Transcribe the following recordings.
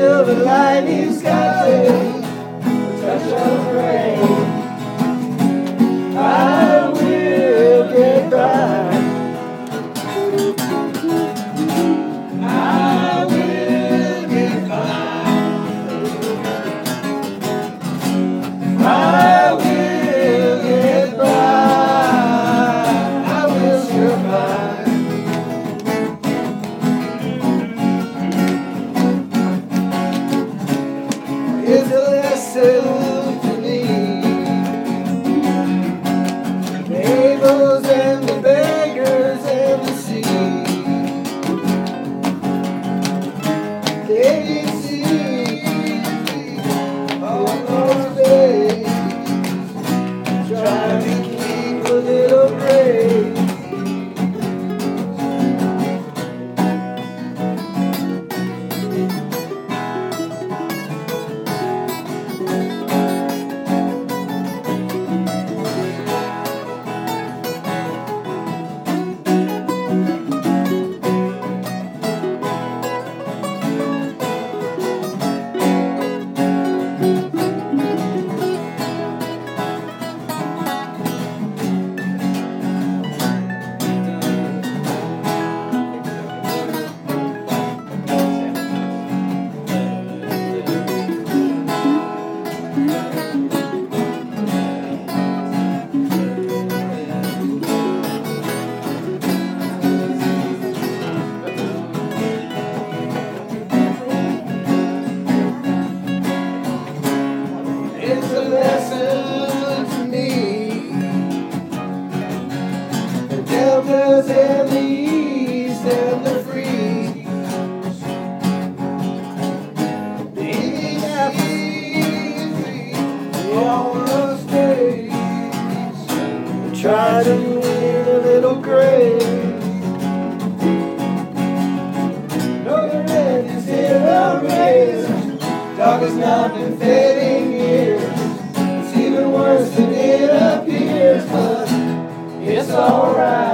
Of the lightning scatters, a touch of rain. I do need a little grace. No, the red is in has not been years. It's even worse than it appears, but it's alright.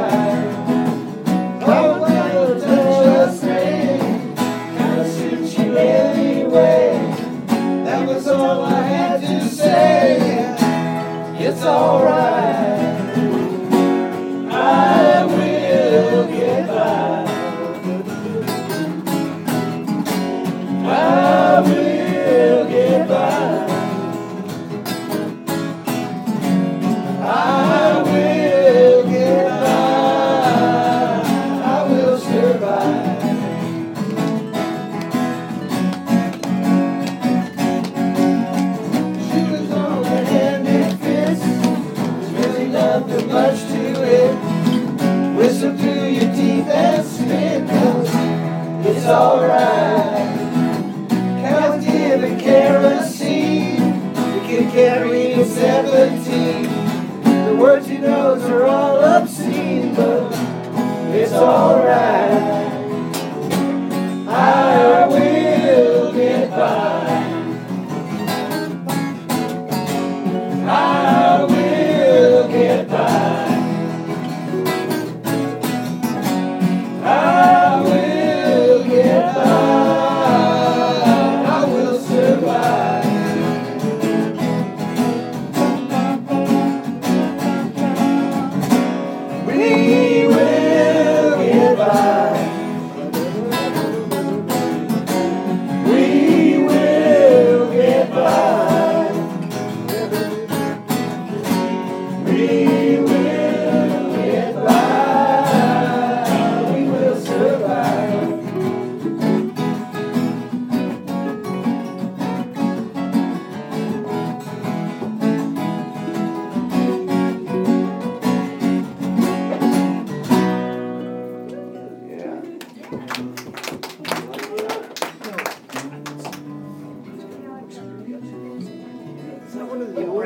the new?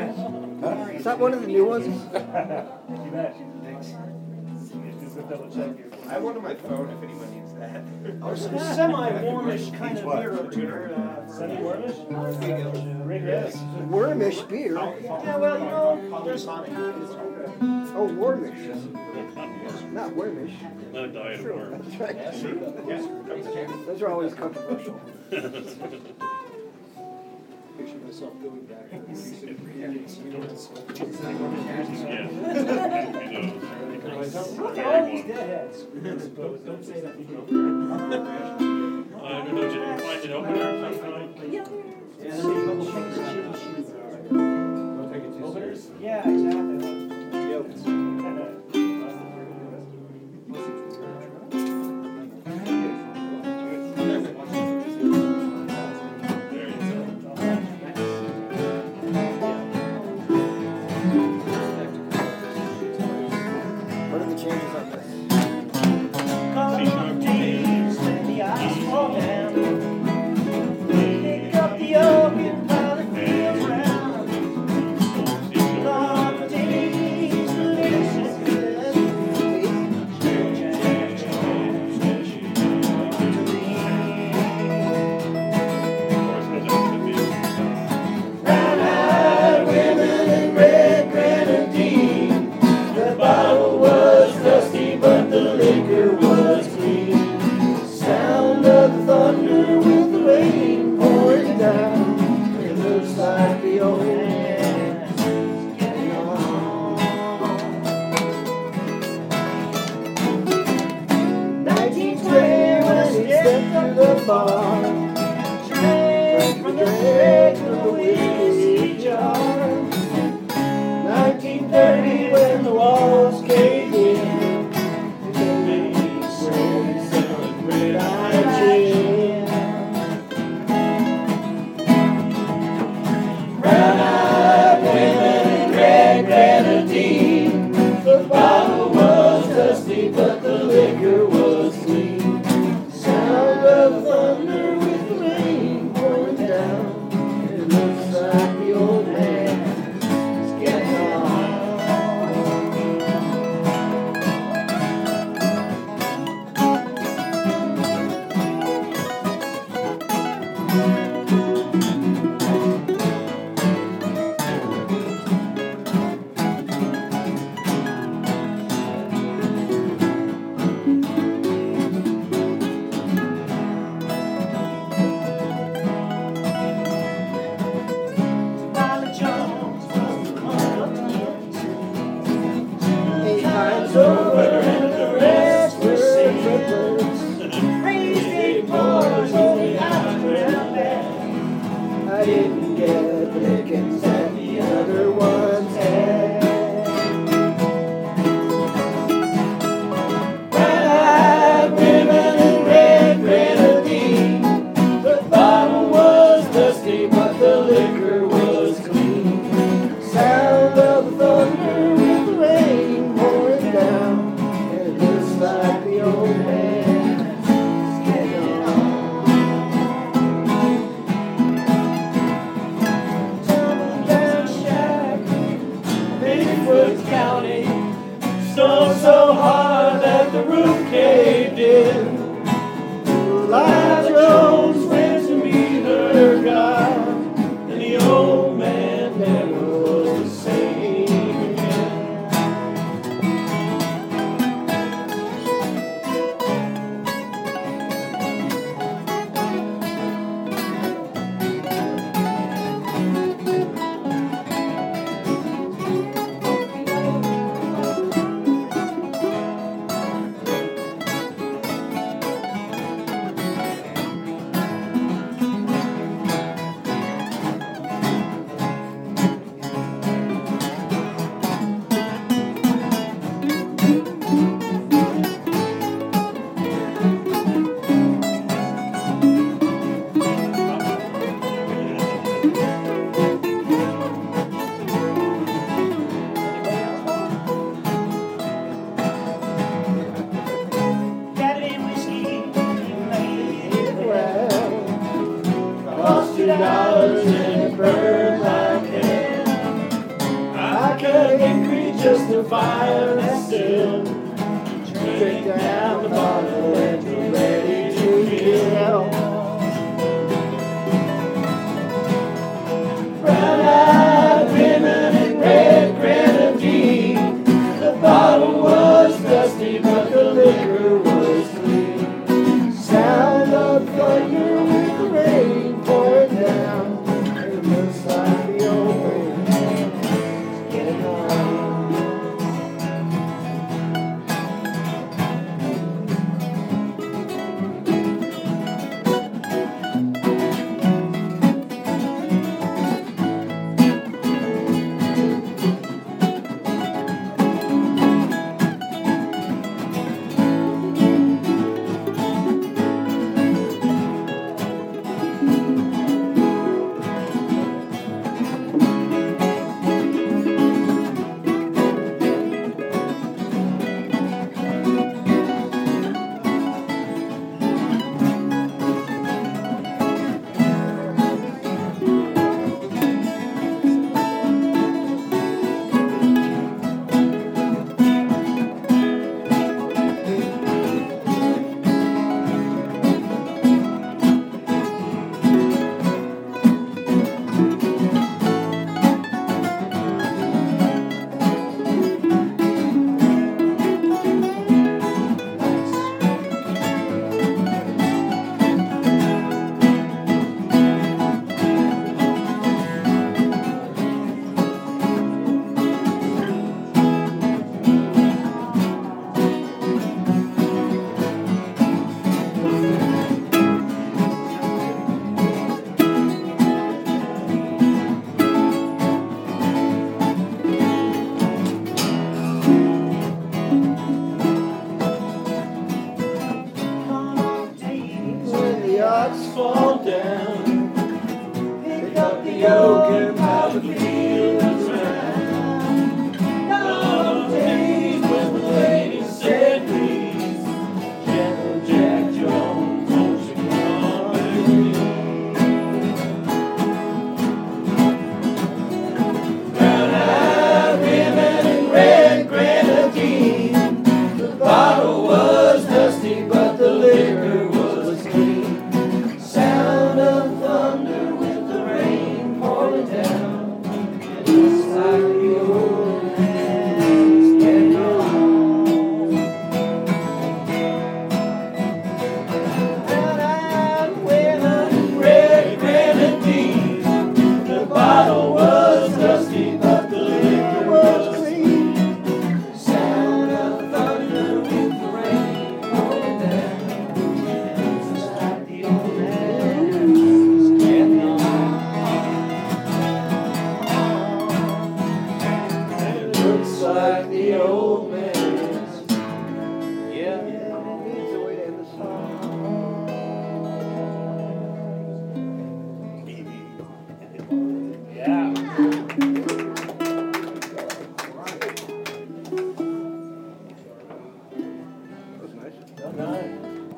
Is that one of the new ones? I have my phone if anyone needs that. Oh, or some semi-warmish kind of beer over here. Semi-warmish? Wormish beer? Yeah, well, you know, there's... Oh, wormish. Not wormish. No diet of worms. That's right. Those are always controversial. myself going back. Look at all these. Don't say that. Yeah, exactly. the wall. dollars in a burn like hell. I could get creatures to fire and still drink down the bottle.